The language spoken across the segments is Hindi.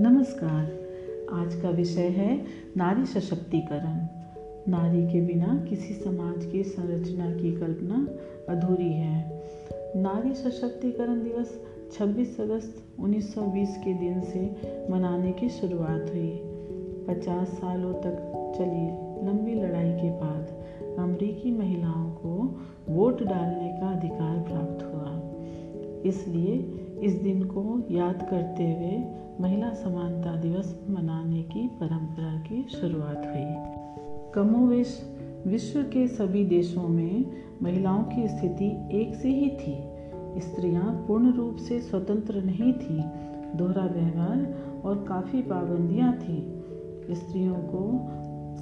नमस्कार। आज का विषय है नारी सशक्तिकरण। नारी के बिना किसी समाज की संरचना की कल्पना अधूरी है। नारी सशक्तिकरण दिवस 26 अगस्त 1920 के दिन से मनाने की शुरुआत हुई। 50 सालों तक चली लंबी लड़ाई के बाद अमरीकी महिलाओं को वोट डालने का अधिकार प्राप्त हुआ। इसलिए इस दिन को याद करते हुए महिला समानता दिवस मनाने की परंपरा की शुरुआत हुई। कमोवेश विश्व के सभी देशों में महिलाओं की स्थिति एक से ही थी। स्त्रियाँ पूर्ण रूप से स्वतंत्र नहीं थी, दोहरा व्यवहार और काफ़ी पाबंदियाँ थी। स्त्रियों को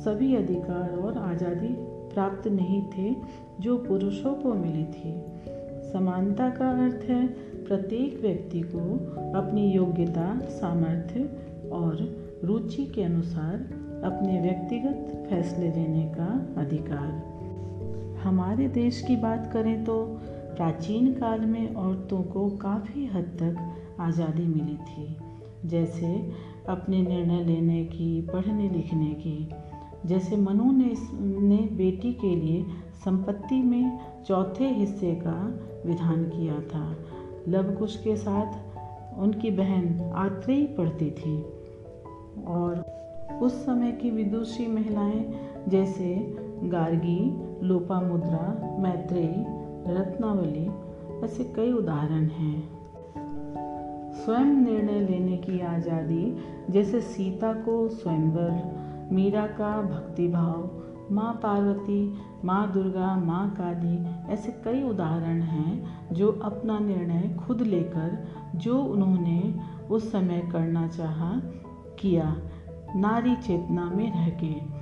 सभी अधिकार और आज़ादी प्राप्त नहीं थे जो पुरुषों को मिली थी। समानता का अर्थ है प्रत्येक व्यक्ति को अपनी योग्यता, सामर्थ्य और रुचि के अनुसार अपने व्यक्तिगत फैसले लेने का अधिकार। हमारे देश की बात करें तो प्राचीन काल में औरतों को काफ़ी हद तक आज़ादी मिली थी, जैसे अपने निर्णय लेने की, पढ़ने लिखने की। जैसे मनु ने ने बेटी के लिए संपत्ति में चौथे हिस्से का विधान किया था लव कुश के साथ उनकी बहन आत्रेयी पढ़ती थी। और उस समय की विदुषी महिलाएँ जैसे गार्गी, लोपामुद्रा, मैत्रेयी, रत्नावली, ऐसे कई उदाहरण हैं। स्वयं निर्णय लेने की आज़ादी जैसे सीता को स्वयंवर, मीरा का भक्तिभाव माँ पार्वती, माँ दुर्गा, माँ काली ऐसे कई उदाहरण हैं जो अपना निर्णय खुद लेकर जो उन्होंने उस समय करना चाहा, किया। नारी चेतना में रह के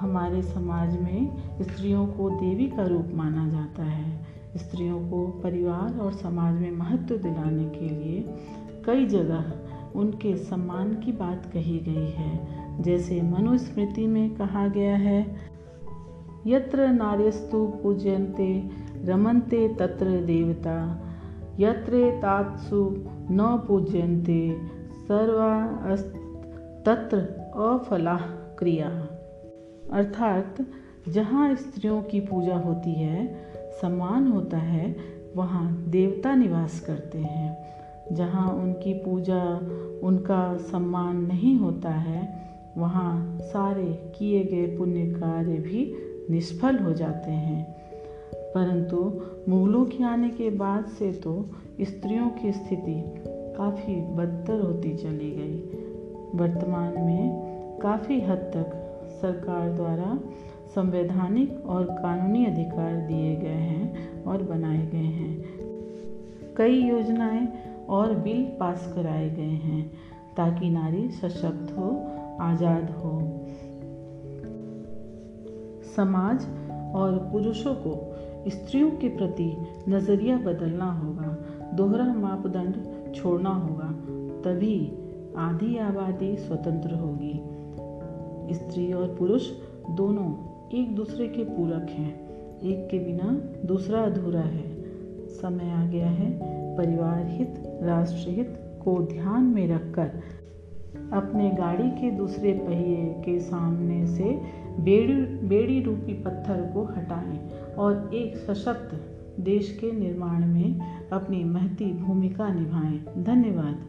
हमारे समाज में स्त्रियों को देवी का रूप माना जाता है। स्त्रियों को परिवार और समाज में महत्व दिलाने के लिए कई जगह उनके सम्मान की बात कही गई है, जैसे मनुस्मृति में कहा गया है। यत्र नार्यस्तु पूज्यन्ते, रमन्ते तत्र देवता। यत्र तात्सु न पूज्यन्ते, सर्वा तत्र अफला क्रिया। अर्थात, जहाँ स्त्रियों की पूजा होती है सम्मान होता है, वहाँ देवता निवास करते हैं। जहाँ उनकी पूजा, उनका सम्मान नहीं होता है, वहाँ सारे किए गए पुण्य कार्य भी निष्फल हो जाते हैं। परंतु मुगलों के आने के बाद से तो स्त्रियों की स्थिति काफ़ी बदतर होती चली गई। वर्तमान में काफ़ी हद तक सरकार द्वारा संवैधानिक और कानूनी अधिकार दिए गए हैं और बनाए गए हैं। कई योजनाएँ और बिल पास कराए गए हैं, ताकि नारी सशक्त हो, आज़ाद हो। समाज और पुरुषों को स्त्रियों के प्रति नज़रिया बदलना होगा, दोहरा मापदंड छोड़ना होगा, तभी आधी आबादी स्वतंत्र होगी। स्त्री और पुरुष दोनों एक दूसरे के पूरक हैं, एक के बिना दूसरा अधूरा है। समय आ गया है परिवार हित राष्ट्र हित को ध्यान में रखकर अपने गाड़ी के दूसरे पहिए के सामने से बेड़ी बेड़ी रूपी पत्थर को हटाएँ और एक सशक्त देश के निर्माण में अपनी महती भूमिका निभाएँ। धन्यवाद।